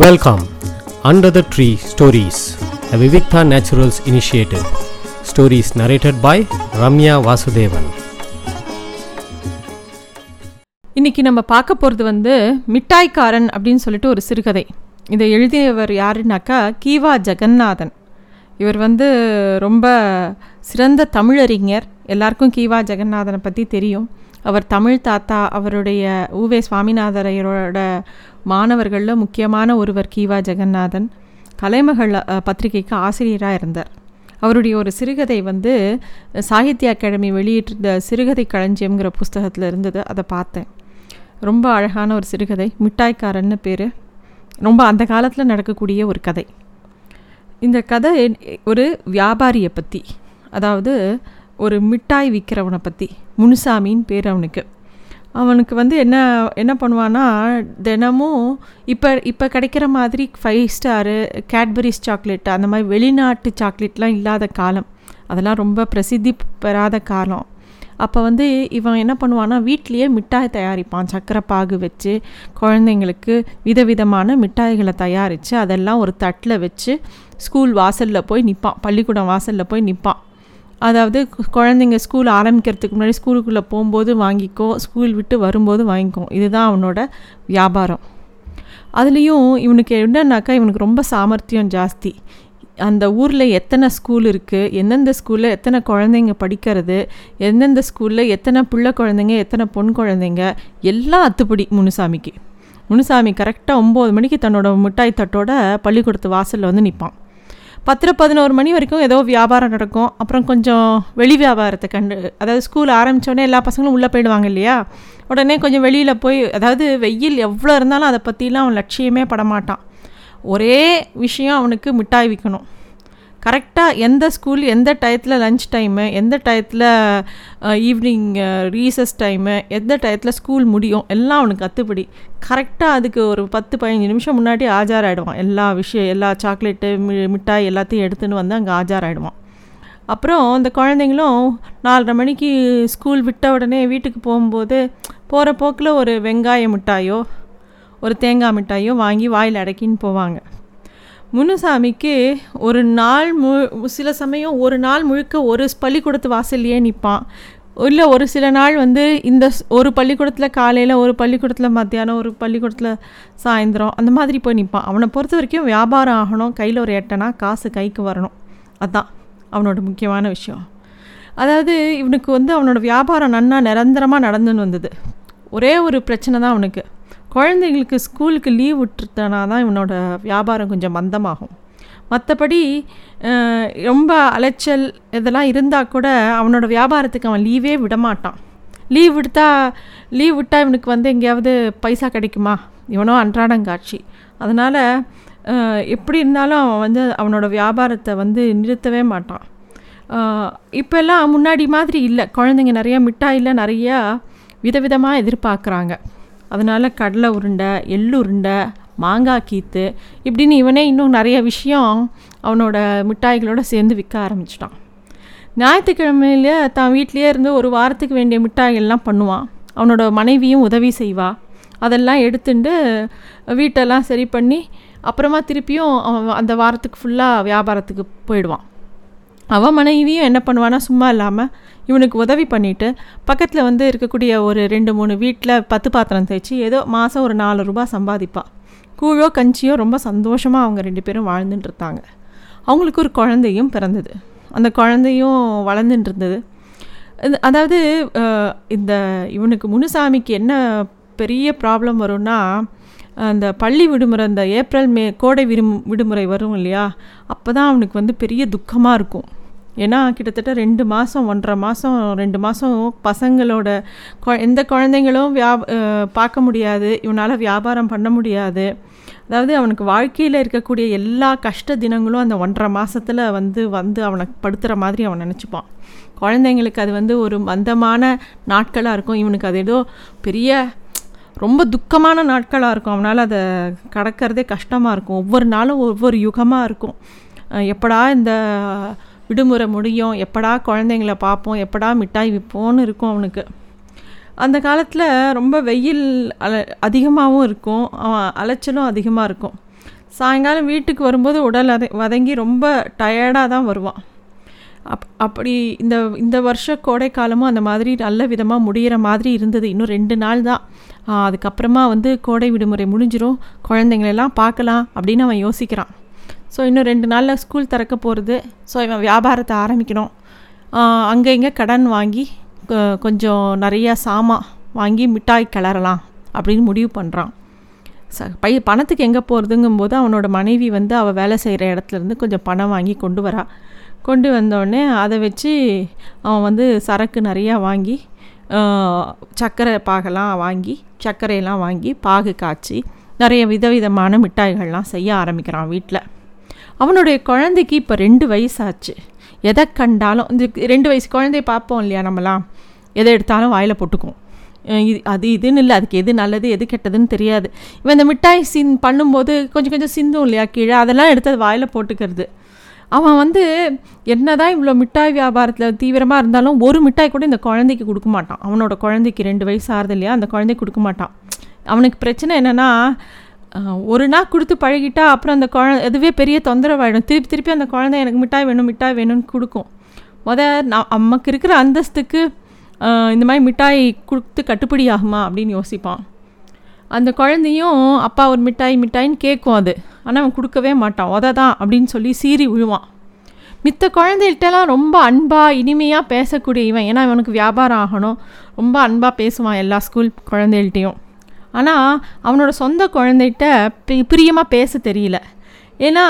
Welcome under the tree stories the Vivikta Naturals initiative stories narrated by Ramya Vasudevan இன்னைக்கு நம்ம பார்க்க போகிறது வந்து மிட்டாய்க்காரன் அப்படின்னு சொல்லிட்டு ஒரு சிறுகதை. இதை எழுதியவர் யாருனாக்கா கீவா ஜெகநாதன். இவர் வந்து ரொம்ப சிறந்த தமிழறிஞர். எல்லாருக்கும் கீவா ஜெகநாதனை பற்றி தெரியும். அவர் தமிழ் தாத்தா அவருடைய ஊவே சுவாமிநாதரையரோட மாணவர்களில் முக்கியமான ஒருவர் கீவா ஜெகநாதன். கலைமகள் பத்திரிகைக்கு ஆசிரியராக இருந்தார். அவருடைய ஒரு சிறுகதை வந்து சாகித்ய அகாடமி வெளியிட்டிருந்த சிறுகதை களஞ்சியம்ங்கிற புஸ்தகத்தில் இருந்தது. அதை பார்த்தேன். ரொம்ப அழகான ஒரு சிறுகதை. மிட்டாய்க்காரன்னு பேர். ரொம்ப அந்த காலத்தில் நடக்கக்கூடிய ஒரு கதை. இந்த கதை ஒரு வியாபாரியை பற்றி அதாவது ஒரு மிட்டாய் விற்கிறவனை பற்றி முனுசாமின்னு பேர் அவனுக்கு. அவனுக்கு வந்து என்ன என்ன பண்ணுவான்னா தினமும் இப்போ இப்போ கிடைக்கிற மாதிரி ஃபைவ் ஸ்டாரு கேட்பரிஸ் சாக்லேட் அந்த மாதிரி வெளிநாட்டு சாக்லேட்லாம் இல்லாத காலம். அதெல்லாம் ரொம்ப பிரசித்தி பெறாத காலம். அப்போ வந்து இவன் என்ன பண்ணுவான்னா வீட்லேயே மிட்டாய் தயாரிப்பான். சக்கரை பாகு வச்சு குழந்தைங்களுக்கு விதவிதமான மிட்டாய்களை தயாரித்து அதெல்லாம் ஒரு தட்டில் வச்சு ஸ்கூல் வாசலில் போய் நிற்பான் பள்ளிக்கூடம் வாசலில் போய் நிற்பான் அதாவது குழந்தைங்க ஸ்கூல் ஆரம்பிக்கிறதுக்கு முன்னாடி ஸ்கூலுக்குள்ளே போகும்போது வாங்கிக்கோ ஸ்கூல் விட்டு வரும்போது வாங்கிக்கோ. இதுதான் அவனோட வியாபாரம். அதுலேயும் இவனுக்கு என்னன்னாக்கா இவனுக்கு ரொம்ப சாமர்த்தியம் ஜாஸ்தி. அந்த ஊரில் எத்தனை ஸ்கூல் இருக்குது எந்தெந்த ஸ்கூலில் எத்தனை குழந்தைங்க படிக்கிறது எந்தெந்த ஸ்கூலில் எத்தனை பிள்ளை குழந்தைங்க எத்தனை பொன் குழந்தைங்க எல்லாம் அத்துப்படி முனுசாமிக்கு. முனுசாமி கரெக்டாக ஒம்பது மணிக்கு தன்னோட மிட்டாய் தட்டோட பள்ளிக்கூடத்து வாசலில் வந்து நிற்பான் பத்தரை பதினோரு மணி வரைக்கும் ஏதோ வியாபாரம் நடக்கும். அப்புறம் கொஞ்சம் வெளி வியாபாரத்தை கண்டு அதாவது ஸ்கூல் ஆரம்பித்தோடனே எல்லா பசங்களும் உள்ளே போயிடுவாங்க இல்லையா? உடனே கொஞ்சம் வெளியில் போய் அதாவது வெயில் எவ்வளோ இருந்தாலும் அதை பற்றிலாம் அவன் லட்சியமே படமாட்டான். ஒரே விஷயம் அவனுக்கு மிட்டாய் விற்கணும் கரெக்டாக எந்த ஸ்கூல் எந்த டயத்தில் லஞ்ச் டைமு எந்த டயத்தில் ஈவினிங் ரீசஸ் டைமு எந்த டயத்தில் ஸ்கூல் முடியும் எல்லாம் அவனுக்கு கற்றுப்படி கரெக்டாக அதுக்கு ஒரு பத்து பதினஞ்சு நிமிஷம் முன்னாடி ஆஜார் ஆகிடுவான் எல்லா விஷயம் எல்லா சாக்லேட்டு மி மிட்டாய் எல்லாத்தையும் எடுத்துன்னு வந்து அங்கே ஆஜார் ஆகிடுவான் அப்புறம் அந்த குழந்தைங்களும் நாலரை மணிக்கு ஸ்கூல் விட்ட உடனே வீட்டுக்கு போகும்போது போகிற போக்கில் ஒரு வெங்காய மிட்டாயோ ஒரு தேங்காய் மிட்டாயோ வாங்கி வாயில் அடக்கின்னு போவாங்க. முனுசாமிக்கு ஒரு நாள் மு சில சமயம் ஒரு நாள் முழுக்க ஒரு பள்ளிக்கூடத்து வாசல்லையே நிற்பான் இல்லை ஒரு சில நாள் வந்து இந்த ஸ்- ஒரு பள்ளிக்கூடத்தில் காலையில் ஒரு பள்ளிக்கூடத்தில் மத்தியானம் ஒரு பள்ளிக்கூடத்தில் சாயந்தரம் அந்த மாதிரி போய் நிற்பான் அவனை பொறுத்த வரைக்கும் வியாபாரம் ஆகணும் கையில் ஒரு எட்டனா காசு கைக்கு வரணும். அதுதான் அவனோட முக்கியமான விஷயம். அதாவது இவனுக்கு வந்து அவனோட வியாபாரம் நன்னா நிரந்தரமாக நடந்துன்னு வந்தது. ஒரே ஒரு பிரச்சனை தான் அவனுக்கு. குழந்தைங்களுக்கு ஸ்கூலுக்கு லீவ் விட்டுட்டனா தான் இவனோட வியாபாரம் கொஞ்சம் மந்தமாகும். மற்றபடி ரொம்ப அலைச்சல் இதெல்லாம் இருந்தால் கூட அவனோட வியாபாரத்துக்கு அவன் லீவே விட மாட்டான் லீவ் விடுத்தா லீவ் விட்டால் இவனுக்கு வந்து எங்கேயாவது பைசா கிடைக்குமா? இவனோ அன்றாடங்காட்சி. அதனால் எப்படி இருந்தாலும் அவன் வந்து அவனோட வியாபாரத்தை வந்து நிறுத்தவே மாட்டான். இப்போல்லாம் முன்னாடி மாதிரி இல்லை. குழந்தைங்க நிறையா மிட்டாயில் நிறையா விதவிதமாக எதிர்பார்க்குறாங்க. அதனால் கடலை உருண்டை எள்ளு உருண்டை மாங்காய் கீத்து இப்படின்னு இவனே இன்னும் நிறைய விஷயம் அவனோட மிட்டாய்களோட சேர்ந்து விற்க ஆரம்பிச்சிட்டான். ஞாயிற்றுக்கிழமையில தான் வீட்டிலேயே இருந்து ஒரு வாரத்துக்கு வேண்டிய மிட்டாய்கள்லாம் பண்ணுவான். அவனோட மனைவியும் உதவி செய்வாள் அதெல்லாம் எடுத்துட்டு வீட்டெல்லாம் சரி பண்ணி அப்புறமா திருப்பியும் அவன் அந்த வாரத்துக்கு ஃபுல்லாக வியாபாரத்துக்கு போயிடுவான். அவன் மனைவியும் என்ன பண்ணுவானா சும்மா இல்லாமல் இவனுக்கு உதவி பண்ணிவிட்டு பக்கத்தில் வந்து இருக்கக்கூடிய ஒரு ரெண்டு மூணு வீட்டில் பத்து பாத்திரம் தேய்ச்சி ஏதோ மாதம் ஒரு நாலு ரூபாய் சம்பாதிப்பாள் கூழோ கஞ்சியோ ரொம்ப சந்தோஷமாக அவங்க ரெண்டு பேரும் வாழ்ந்துட்டு இருந்தாங்க. அவங்களுக்கு ஒரு குழந்தையும் பிறந்தது. அந்த குழந்தையும் வளர்ந்துட்டு இருந்தது. அதாவது இந்த இவனுக்கு முனுசாமிக்கு என்ன பெரிய ப்ராப்ளம் வரும்னா அந்த பள்ளி விடுமுறை இந்த ஏப்ரல் மே கோடை விடும் விடுமுறை வரும் இல்லையா? அப்போ தான் அவனுக்கு வந்து பெரிய துக்கமாக இருக்கும். ஏன்னா கிட்டத்தட்ட ரெண்டு மாதம் ஒன்றரை மாதம் ரெண்டு மாதம் பசங்களோட கொ எந்த குழந்தைங்களும் வியா பார்க்க முடியாது. இவனால் வியாபாரம் பண்ண முடியாது. அதாவது அவனுக்கு வாழ்க்கையில் இருக்கக்கூடிய எல்லா கஷ்ட தினங்களும் அந்த ஒன்றரை மாதத்தில் வந்து வந்து அவனை படுத்துகிற மாதிரி அவன் நினச்சிப்பான். குழந்தைங்களுக்கு அது வந்து ஒரு மந்தமான நாட்களாக இருக்கும். இவனுக்கு அது ஏதோ பெரிய ரொம்ப துக்கமான நாட்களாக இருக்கும். அவனால் அதை கடக்கிறதே கஷ்டமாக இருக்கும். ஒவ்வொரு நாளும் ஒவ்வொரு யுகமாக இருக்கும். எப்படா இந்த விடுமுறை முடியும். எப்படா குழந்தைங்கள பார்ப்போம்? எப்படா மிட்டாய் விற்போன்னு இருக்கும் அவனுக்கு. அந்த காலத்தில் ரொம்ப வெயில் அல அதிகமாகவும் இருக்கும். அவன் அலைச்சலும் அதிகமாக இருக்கும். சாயங்காலம் வீட்டுக்கு வரும்போது உடல் அதை வதங்கி ரொம்ப டயர்டாக தான் வருவான். அப் அப்படி இந்த இந்த வருஷ கோடைக்காலமும் அந்த மாதிரி நல்ல விதமாக முடிகிற மாதிரி இருந்தது. இன்னும் ரெண்டு நாள் தான். அதுக்கப்புறமா வந்து கோடை விடுமுறை முடிஞ்சிடும் குழந்தைங்களெல்லாம் பார்க்கலாம் அப்படின்னு அவன் யோசிக்கிறான். ஸோ இன்னும் ரெண்டு நாளில் ஸ்கூல் திறக்க போகிறது ஸோ இவன் வியாபாரத்தை ஆரம்பிக்கணும். அங்கே இங்கே கடன் வாங்கி கொஞ்சம் நிறையா சாமான் வாங்கி மிட்டாய் கிளறலாம் அப்படின்னு முடிவு பண்ணுறான் ச பை பணத்துக்கு எங்கே போகிறதுங்கும்போது அவனோட மனைவி வந்து அவள் வேலை செய்கிற இடத்துலேருந்து கொஞ்சம் பணம் வாங்கி கொண்டு வரா. கொண்டு வந்தோடனே அதை வச்சு அவன் வந்து சரக்கு நிறையா வாங்கி சர்க்கரை பாகெல்லாம் வாங்கி சர்க்கரையெல்லாம் வாங்கி பாகு காய்ச்சி நிறைய விதவிதமான மிட்டாய்கள்லாம் செய்ய ஆரம்பிக்கிறான் வீட்டில் அவனுடைய குழந்தைக்கு இப்போ ரெண்டு வயசாச்சு. எதை கண்டாலும் இந்த ரெண்டு வயசு குழந்தைய பார்ப்போம் இல்லையா நம்மலாம்? எதை எடுத்தாலும் வாயில் போட்டுக்கும் இது அது இதுன்னு இல்லை அதுக்கு எது நல்லது எது கெட்டதுன்னு தெரியாது. இவன் இந்த மிட்டாய் சின் பண்ணும்போது கொஞ்சம் கொஞ்சம் சிந்தும் இல்லையா கீழே? அதெல்லாம் எடுத்து அது வாயில் போட்டுக்கிறது. அவன் வந்து என்ன தான் இவ்வளோ மிட்டாய் வியாபாரத்தில் தீவிரமாக இருந்தாலும் ஒரு மிட்டாய் கூட இந்த குழந்தைக்கு கொடுக்க மாட்டான். அவனோட குழந்தைக்கு ரெண்டு வயசு ஆறுது இல்லையா? அந்த குழந்தைக்கு கொடுக்க மாட்டான். அவனுக்கு பிரச்சனை என்னென்னா ஒரு நாள் கொடுத்து பழகிட்டா அப்புறம் அந்த குழ அதுவே பெரிய தொந்தரவாயிடும் திருப்பி திருப்பி அந்த குழந்தை எனக்கு மிட்டாய் வேணும் மிட்டாய் வேணும்னு கொடுக்கும். முத நான் நமக்கு இருக்கிற அந்தஸ்துக்கு இந்த மாதிரி மிட்டாய் கொடுத்து கட்டுப்படி ஆகுமா அப்படின்னு யோசிப்பான். அந்த குழந்தையும் அப்பா ஒரு மிட்டாய் மிட்டாயின்னு கேட்கும் அது. ஆனால் அவன் கொடுக்கவே மாட்டான். உத தான் அப்படின்னு சொல்லி சீறி விழுவான். மித்த குழந்தைகிட்டலாம் ரொம்ப அன்பாக இனிமையாக பேசக்கூடிய இவன். ஏன்னா இவனுக்கு வியாபாரம் ஆகணும். ரொம்ப அன்பாக பேசுவான் எல்லா ஸ்கூல் குழந்தைகள்ட்டையும் ஆனால் அவனோட சொந்த குழந்தைகிட்ட பிரியமாக பேச தெரியல. ஏன்னா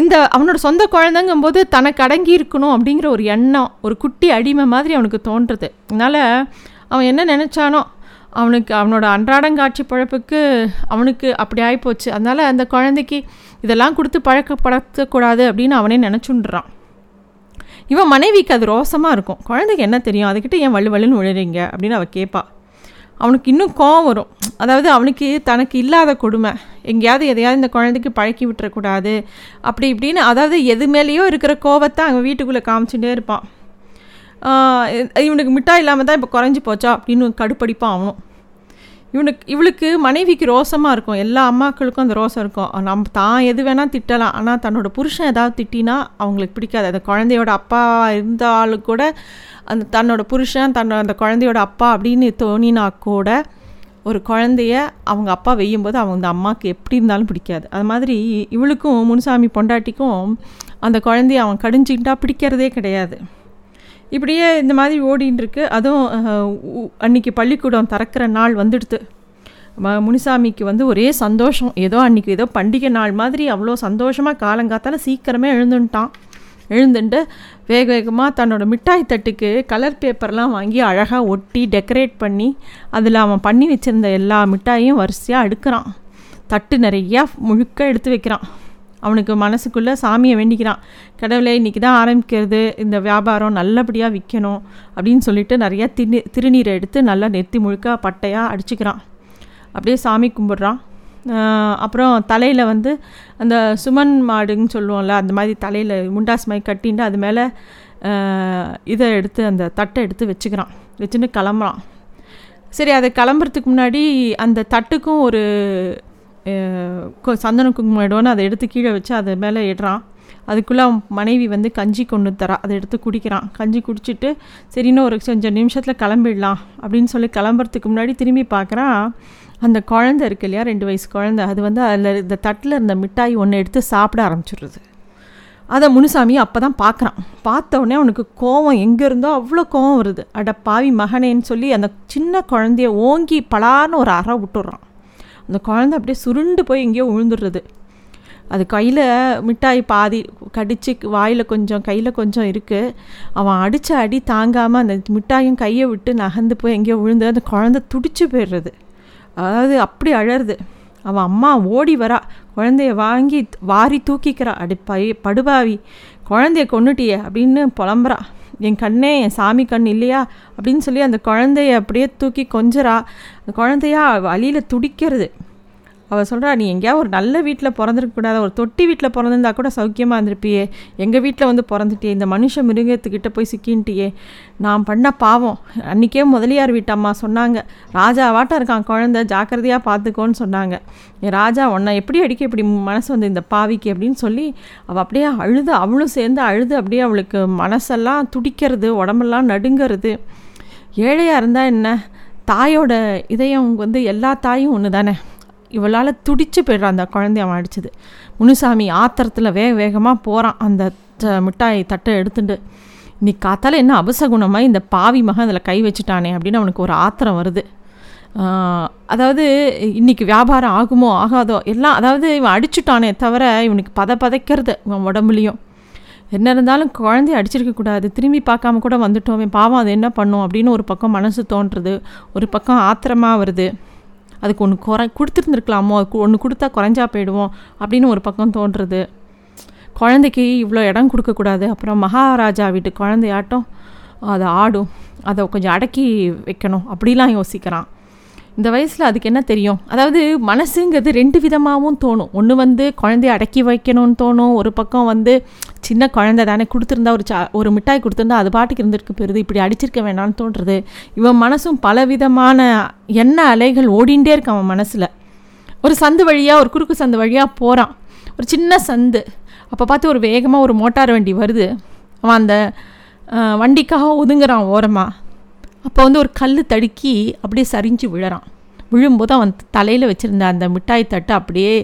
இந்த அவனோட சொந்த குழந்தைங்கும்போது தனக்கு அடங்கி இருக்கணும் அப்படிங்கிற ஒரு எண்ணம் ஒரு குட்டி அடிமை மாதிரி அவனுக்கு தோன்றுறது. அதனால் அவன் என்ன நினச்சானோ அவனுக்கு அவனோட அன்றாடங்காட்சி பழப்புக்கு அவனுக்கு அப்படி ஆகிப்போச்சு அதனால் அந்த குழந்தைக்கு இதெல்லாம் கொடுத்து பழக்கப்படுத்தக்கூடாது அப்படின்னு அவனே நினச்சுன்றான். இவன் மனைவிக்கு அது ரோசமாக இருக்கும். குழந்தைக்கு என்ன தெரியும்? அதுக்கிட்ட ஏன் வலு வலுன்னு விழுறீங்க அப்படின்னு அவள் கேட்பா அவனுக்கு இன்னும் கோவம் வரும். அதாவது அவனுக்கு தனக்கு இல்லாத கொடுமை. எங்கேயாவது எதையாவது இந்த குழந்தைக்கு பழக்கி விட்டுறக்கூடாது. அப்படி இப்படின்னு அதாவது எது மேலேயோ இருக்கிற கோவத்தை அவன் வீட்டுக்குள்ளே காமிச்சுட்டே இருப்பான். இவனுக்கு மிட்டாய் இல்லாமல் தான் இப்போ குறைஞ்சி போச்சா? அப்படின்னு கடுப்படிப்பான் அவனும். இவனுக்கு இவளுக்கு மனைவிக்கு ரோசமாக இருக்கும். எல்லா அம்மாக்களுக்கும் அந்த ரோசம் இருக்கும். நம்ம தான் எது வேணால் திட்டலாம். ஆனால் தன்னோட புருஷன் ஏதாவது திட்டினா அவங்களுக்கு பிடிக்காது. அந்த குழந்தையோட அப்பா இருந்தாலும் கூட அந்த தன்னோட புருஷன் தன்னோட அந்த குழந்தையோட அப்பா அப்படின்னு தோணினா கூட ஒரு குழந்தைய அவங்க அப்பா வெய்யும் போது அவங்க அந்த அம்மாவுக்கு எப்படி இருந்தாலும் பிடிக்காது. அது மாதிரி இவளுக்கும் முனுசாமி பொண்டாட்டிக்கும் அந்த குழந்தைய அவன் கடிஞ்சிக்கிட்டா பிடிக்கிறதே கிடையாது. இப்படியே இந்த மாதிரி ஓடின்னு இருக்கு அதுவும் அன்றைக்கி பள்ளிக்கூடம் திறக்கிற நாள் வந்துடுது முனிசாமிக்கு வந்து ஒரே சந்தோஷம். ஏதோ அன்றைக்கி ஏதோ பண்டிகை நாள் மாதிரி அவ்வளோ சந்தோஷமாக காலங்காத்தால சீக்கிரமே எழுந்துட்டான் எழுந்துட்டு வேக வேகமாக தன்னோட மிட்டாய் தட்டுக்கு கலர் பேப்பர்லாம் வாங்கி அழகாக ஒட்டி டெக்கரேட் பண்ணி அதில் அவன் பண்ணி வச்சுருந்த எல்லா மிட்டாயும் வரிசையாக அடுக்கிறான். தட்டு நிறையா முழுக்க எடுத்து வைக்கிறான். அவனுக்கு மனசுக்குள்ளே சாமியை வேண்டிக்கிறான். கடவுளை இன்றைக்கி தான் ஆரம்பிக்கிறது. இந்த வியாபாரம் நல்லபடியாக விற்கணும் அப்படின்னு சொல்லிட்டு நிறையா திரு திருநீரை எடுத்து நல்லா நெத்தி முழுக்க பட்டையாக அடிச்சுக்கிறான். அப்படியே சாமி கும்பிட்றான். அப்புறம் தலையில் வந்து அந்த சுமன் மாடுன்னு சொல்லுவோம்ல அந்த மாதிரி தலையில் முண்டாஸ் மாதிரி கட்டின்ட்டு அது மேலே இதை எடுத்து அந்த தட்டை எடுத்து வச்சுக்கிறான். வச்சுன்னு கிளம்புறான். சரி அதை கிளம்புறதுக்கு முன்னாடி அந்த தட்டுக்கும் ஒரு சந்தன குங்குமம் அதை எடுத்து கீழே வச்சு அதை மேலே இடுறான் அதுக்குள்ளே அவன் மனைவி வந்து கஞ்சி கொண்டு தரா அதை எடுத்து குடிக்கிறான். கஞ்சி குடிச்சிட்டு சரின்னு ஒரு கொஞ்சம் நிமிஷத்தில் கிளம்பிடலாம் அப்படின்னு சொல்லி கிளம்புறதுக்கு முன்னாடி திரும்பி பார்க்குறான் அந்த குழந்த இருக்கு இல்லையா ரெண்டு வயசு குழந்த. அது வந்து அதில் இந்த தட்டில் இருந்த மிட்டாய் ஒன்று எடுத்து சாப்பிட ஆரம்பிச்சிடுறது அதை முனுசாமி அப்போ தான் பார்க்குறான் பார்த்தோடனே அவனுக்கு கோவம் எங்கே இருந்தோ அவ்வளோ கோவம் வருது. அட பாவி மகனேன்னு சொல்லி அந்த சின்ன குழந்தைய ஓங்கி பலான்னு ஒரு அறை விட்டுடுறான். அந்த குழந்தை அப்படியே சுருண்டு போய் எங்கேயோ விழுந்துடுறது அது கையில் மிட்டாய் பாதி கடிச்சு வாயில் கொஞ்சம் கையில் கொஞ்சம் இருக்குது அவன் அடித்த அடி தாங்காமல் அந்த மிட்டாயும் கையை விட்டு நகர்ந்து போய் எங்கேயோ விழுந்து அந்த குழந்தை துடிச்சு போயிடுறது. அதாவது அப்படி அழருது அவன் அம்மா ஓடி வரா. குழந்தைய வாங்கி வாரி தூக்கிக்கிறா. அடி பை படுபாவி குழந்தைய கொண்டுட்டியே அப்படின்னு புலம்புறா. என் கண்ணே என் சாமி கண் இல்லையா? அப்படின்னு சொல்லி அந்த குழந்தைய அப்படியே தூக்கி கொஞ்சரா அந்த குழந்தையா வழியில் துடிக்கிறது. அவள் சொல்கிறா நீ எங்கேயாவது ஒரு நல்ல வீட்டில் பிறந்திருக்க கூடாது. ஒரு தொட்டி வீட்டில் பிறந்திருந்தா கூட சௌக்கியமாக இருந்திருப்பியே. எங்கள் வீட்டில் வந்து பிறந்துட்டியே. இந்த மனுஷ மிருகத்துக்கிட்ட போய் சிக்கின்ட்டியே. நான் பண்ண பாவம். அன்றைக்கே முதலியார் வீட்டம்மா சொன்னாங்க. ராஜாவாட்டம் இருக்கான் குழந்தை ஜாக்கிரதையாக பார்த்துக்கோன்னு சொன்னாங்க. என் ராஜா உன்னை எப்படி அடிக்க இப்படி மனசு வந்து இந்த பாவிக்கு? அப்படின்னு சொல்லி அவள் அப்படியே அழுது அவளும் சேர்ந்து அழுது அப்படியே அவளுக்கு மனசெல்லாம் துடிக்கிறது உடம்பெல்லாம் நடுங்கிறது. ஏழையாக இருந்தால் என்ன? தாயோட இதயம் வந்து எல்லா தாயும் ஒன்று தானே இவளால் துடிச்சு போயிடுறான் அந்த குழந்தைய அவன் அடிச்சது. முனுசாமி ஆத்திரத்தில் வேக வேகமாக போகிறான் அந்த மிட்டாய் தட்டை எடுத்துட்டு இன்னைக்கு காத்தால என்ன அபசகுணமாக இந்த பாவி மகன் அதில் கை வச்சுட்டானே அப்படின்னு அவனுக்கு ஒரு ஆத்திரம் வருது. அதாவது இன்றைக்கி வியாபாரம் ஆகுமோ ஆகாதோ எல்லாம் அதாவது இவன் அடிச்சுட்டானே தவிர இவனுக்கு பத பதைக்கிறது இவன் உடம்புலையும். என்ன இருந்தாலும் குழந்தைய அடிச்சிருக்கக்கூடாது திரும்பி பார்க்காம கூட வந்துட்டோமே. பாவம் அது என்ன பண்ணும் அப்படின்னு ஒரு பக்கம் மனசு தோன்றுறது ஒரு பக்கம் ஆத்திரமாக வருது. அதுக்கு ஒன்று குறை கொடுத்துருந்துருக்கலாமோ? அதுக்கு ஒன்று கொடுத்தா குறைஞ்சா போயிடுவோம் அப்படின்னு ஒரு பக்கம் தோன்றுறது. குழந்தைக்கு இவ்வளோ இடம் கொடுக்கக்கூடாது அப்புறம் மகாராஜா வீட்டு குழந்தையாட்டம் அதை ஆடும். அதை கொஞ்சம் அடக்கி வைக்கணும். அப்படிலாம் யோசிக்கிறான். இந்த வயசில் அதுக்கு என்ன தெரியும்? அதாவது மனசுங்கிறது ரெண்டு விதமாகவும் தோணும். ஒன்று வந்து குழந்தைய அடக்கி வைக்கணும்னு தோணும். ஒரு பக்கம் வந்து சின்ன குழந்தை தானே கொடுத்துருந்தா ஒரு சா ஒரு மிட்டாய் கொடுத்துருந்தா அது பாட்டுக்கு இருந்திருக்கு போயிருது. இப்படி அடிச்சிருக்க வேணாம்னு தோன்றுறது இவன் மனசும் பலவிதமான எண்ண அலைகள் ஓடிண்டே இருக்கு அவன் மனசில். ஒரு சந்து வழியாக ஒரு குறுக்கு சந்து வழியாக போகிறான் ஒரு சின்ன சந்து. அப்போ பார்த்து ஒரு வேகமாக ஒரு மோட்டார் வண்டி வருது. அவன் அந்த வண்டிக்காக ஒதுங்குறான் ஓரமாக அப்போ வந்து ஒரு கல் தடுக்கி அப்படியே சரிஞ்சு விழறான். விழும்போது அவன் தலையில் வச்சுருந்த அந்த மிட்டாய் தட்டு அப்படியே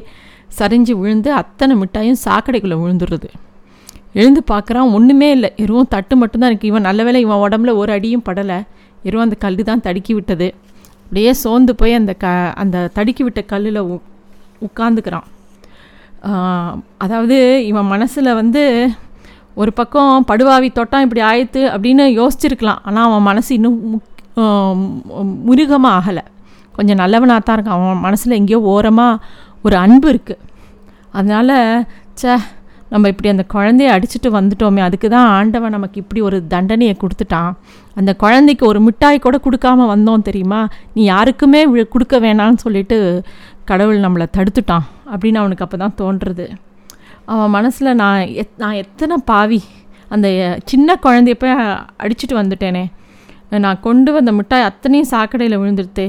சரிஞ்சு விழுந்து அத்தனை மிட்டாயும் சாக்கடைக்குள்ளே விழுந்துடுறது எழுந்து பார்க்குறான் ஒன்றுமே இல்லை. எருவும் தட்டு மட்டும்தான் இருக்குது இவன் நல்ல வேலை இவன் உடம்புல ஒரு அடியும் படலை. எருவும் அந்த கல் தான் தடுக்கி விட்டது. அப்படியே சோர்ந்து போய் அந்த க அந்த தடுக்கி விட்ட கல்லில் உ உட்காந்துக்கிறான் அதாவது இவன் மனசில் வந்து ஒரு பக்கம் படுவாவி தொட்டான் இப்படி ஆயிடுத்து அப்படின்னு யோசிச்சிருக்கலாம். ஆனால் அவன் மனசு இன்னும் முக் முருகமாக ஆகலை. கொஞ்சம் நல்லவனாக தான் இருக்கான். அவன் மனசில் எங்கேயோ ஓரமாக ஒரு அன்பு இருக்குது அதனால் ச்சே நம்ம இப்படி அந்த குழந்தைய அடிச்சுட்டு வந்துட்டோமே அதுக்கு தான் ஆண்டவன் நமக்கு இப்படி ஒரு தண்டனையை கொடுத்துட்டான். அந்த குழந்தைக்கு ஒரு மிட்டாய் கூட கொடுக்காம வந்தோம் தெரியுமா? நீ யாருக்குமே வி- கொடுக்க வேணாம்னு சொல்லிட்டு கடவுள் நம்மளை தடுத்துட்டான் அப்படின்னு அவனுக்கு அப்போ தான் தோன்றுறது. அவன் மனசில் நான் எத் நான் எத்தனை பாவி? அந்த சின்ன குழந்தைய போய் அடிச்சுட்டு வந்துட்டேனே. நான் கொண்டு வந்த மிட்டாய் அத்தனையும் சாக்கடையில் விழுந்துருத்தே.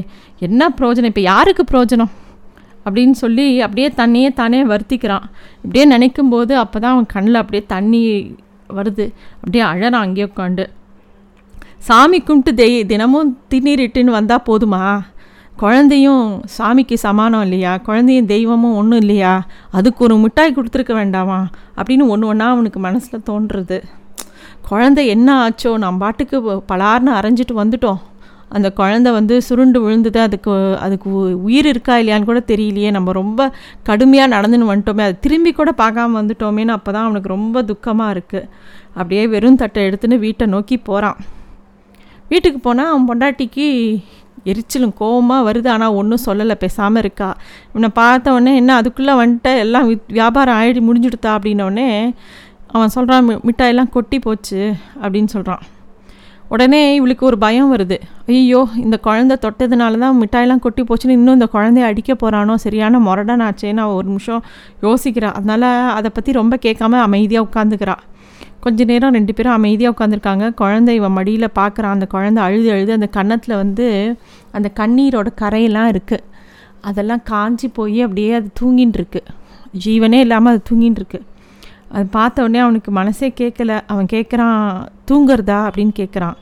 என்ன பிரயோஜனம் இப்போ யாருக்கு பிரயோஜனம் அப்படின்னு சொல்லி அப்படியே தண்ணியே தானே வருத்திக்கிறான். இப்படியே நினைக்கும் போது அப்போ தான் அவன் கண்ணில் அப்படியே தண்ணி வருது. அப்படியே அழறான் அங்கேயே உட்காந்து சாமி கும்பிட்டு தெய் தினமும் திண்ணீர் இட்டுன்னு வந்தால் போதுமா? குழந்தையும் சாமிக்கு சமானம் இல்லையா? குழந்தையும் தெய்வமும் ஒன்றும் இல்லையா? அதுக்கு ஒரு மிட்டாய் கொடுத்துருக்க வேண்டாமா? அப்படின்னு ஒன்று ஒன்றா அவனுக்கு மனசில் தோன்றுறது. குழந்தை என்ன ஆச்சோ? நம்ம பாட்டுக்கு பலார்னு அரைஞ்சிட்டு வந்துட்டோம். அந்த குழந்தை வந்து சுருண்டு விழுந்தது. அதுக்கு அதுக்கு உ- உயிர் இருக்கா இல்லையான்னு கூட தெரியலையே. நம்ம ரொம்ப கடுமையாக நடந்துன்னு வந்துட்டோமே. அது திரும்பி கூட பார்க்காம வந்துட்டோமேன்னு அப்போ தான் அவனுக்கு ரொம்ப துக்கமாக இருக்குது அப்படியே வெறும் தட்டை எடுத்துன்னு வீட்டை நோக்கி போகிறான் வீட்டுக்கு போனால் அவன் பொண்டாட்டிக்கு எரிச்சலும் கோவமாக வருது. ஆனால் ஒன்றும் சொல்லலை பேசாமல் இருக்கா. இவனை பார்த்த உடனே என்ன அதுக்குள்ளே வந்துட்ட எல்லாம் வியாபாரம் ஆயிடி முடிஞ்சுடுதா அப்படின்னோடனே அவன் சொல்கிறான் மிட்டாயெல்லாம் கொட்டி போச்சு அப்படின்னு சொல்கிறான் உடனே இவளுக்கு ஒரு பயம் வருது. ஐயோ இந்த குழந்தை தொட்டதுனால தான் மிட்டாயெல்லாம் கொட்டி போச்சுன்னு இன்னும் இந்த குழந்தைய அடிக்க போகிறானோ சரியான முரடனாச்சேன்னு அவள் ஒரு நிமிஷம் யோசிக்கிறா. அதனால் அதை பற்றி ரொம்ப கேட்காம அமைதியாக உட்காந்துக்கிறா கொஞ்ச நேரம் ரெண்டு பேரும் அமைதியாக உட்காந்துருக்காங்க குழந்தை இவன் மடியில் பார்க்குறான் அந்த குழந்தை அழுது அழுது அந்த கன்னத்தில் வந்து அந்த கண்ணீரோட கரையெல்லாம் இருக்குது அதெல்லாம் காஞ்சி போய் அப்படியே அது தூங்கின்னு இருக்கு ஜீவனே இல்லாமல் அது தூங்கின்னு இருக்கு அது பார்த்த உடனே அவனுக்கு மனசே கேட்கல அவன் கேட்குறான் தூங்குறதா? அப்படின்னு கேட்குறான்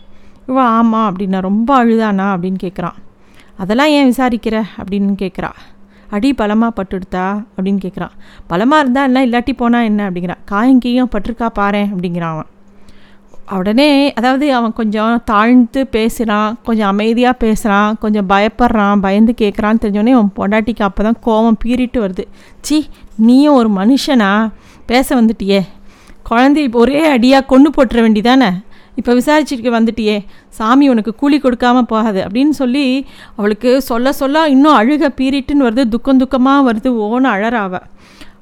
இவ ஆமாம் அப்படின்னா ரொம்ப அழுதானா? அப்படின்னு கேட்குறான் அதெல்லாம் ஏன் விசாரிக்கிற? அப்படின்னு கேட்குறா அடி பலமாக பட்டுடுத்தா அப்படின்னு கேட்குறான் பலமாக இருந்தால் என்ன இல்லாட்டி போனால் என்ன அப்படிங்கிறான். காயம் பட்டிருக்கா பாரேன் அப்படிங்கிறான் அவன். உடனே அதாவது அவன் கொஞ்சம் தாழ்ந்து பேசுகிறான் கொஞ்சம் அமைதியாக பேசுகிறான் கொஞ்சம் பயப்படுறான் பயந்து கேட்குறான்னு தெரிஞ்சோடனே அவன் பொண்டாட்டிக்கு அப்போ தான் கோவம் பீறிட்டு வருது. சி நீயும் ஒரு மனுஷனா? பேச வந்துட்டியே. குழந்தை ஒரே அடியாக கொண்டு போட்டுற வேண்டிதானே? இப்போ விசாரிச்சுட்டு வந்துட்டியே சாமி உனக்கு கூலி கொடுக்காம போகாது அப்படின்னு சொல்லி அவளுக்கு சொல்ல சொல்ல இன்னும் அழுக பீரிட்டுன்னு வருது. துக்கம் துக்கமாக வருது. ஓன அழறா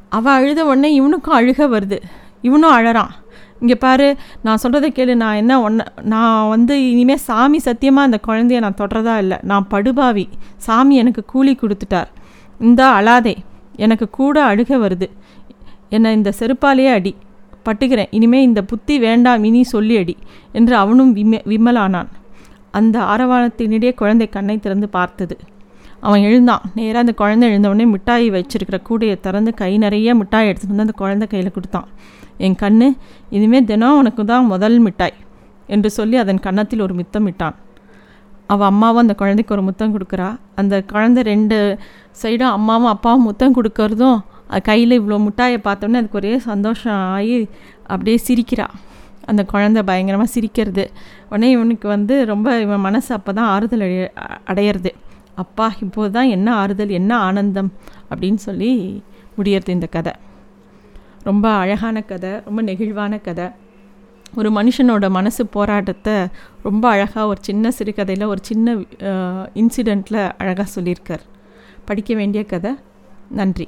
அவள் அழுத உடனே இவனுக்கும் அழுக வருது. இவனும் அழறான். இங்கே பாரு நான் சொல்கிறத கேளு. நான் என்ன ஒன்று நான் வந்து இனிமேல் சாமி சத்தியமாக அந்த குழந்தைய நான் தொடரதா இல்லை. நான் படுபாவி. சாமி எனக்கு கூலி கொடுத்துட்டார். இந்தா அழாதே. எனக்கு கூட அழுக வருது. என்னை இந்த செருப்பாலேயே அடி. பட்டுகிறேன். இனிமே இந்த புத்தி வேண்டாம் இனி சொல்லியடி என்று அவனும் விம விமலானான். அந்த ஆரவாரத்தினிடையே குழந்தை கண்ணை திறந்து பார்த்தது. அவன் எழுந்தான். நேராக அந்த குழந்தை எழுந்தவுடனே மிட்டாய் வச்சிருக்கிற கூடையை திறந்து கை நிறைய மிட்டாய் எடுத்துகிட்டு வந்து அந்த குழந்தை கையில் கொடுத்தான். என் கண்ணு இனிமேல் தினம் உனக்கு தான் முதல் மிட்டாய் என்று சொல்லி அதன் கன்னத்தில் ஒரு முத்தம் இட்டான். அவள் அம்மாவும் அந்த குழந்தைக்கு ஒரு முத்தம் கொடுக்குறா. அந்த குழந்தை ரெண்டு சைடும் அம்மாவும் அப்பாவும் முத்தம் கொடுக்கறதும் கையில் இவ்வளோ மிட்டாயை பார்த்தோன்னே அதுக்கு ஒரே சந்தோஷம் ஆகி அப்படியே சிரிக்கிறா. அந்த குழந்தை பயங்கரமாக சிரிக்கிறது. உடனே இவனுக்கு வந்து ரொம்ப இவன் மனசு அப்போ தான் ஆறுதல் அடைய அடையிறது. அப்பா இப்போது தான் என்ன ஆறுதல் என்ன ஆனந்தம்? அப்படின்னு சொல்லி முடியறது இந்த கதை. ரொம்ப அழகான கதை ரொம்ப நெகிழ்வான கதை. ஒரு மனுஷனோட மனசு போராட்டத்தை ரொம்ப அழகாக ஒரு சின்ன சிறுகதையில் ஒரு சின்ன இன்சிடெண்ட்டில் அழகாக சொல்லியிருக்கார். படிக்க வேண்டிய கதை. நன்றி.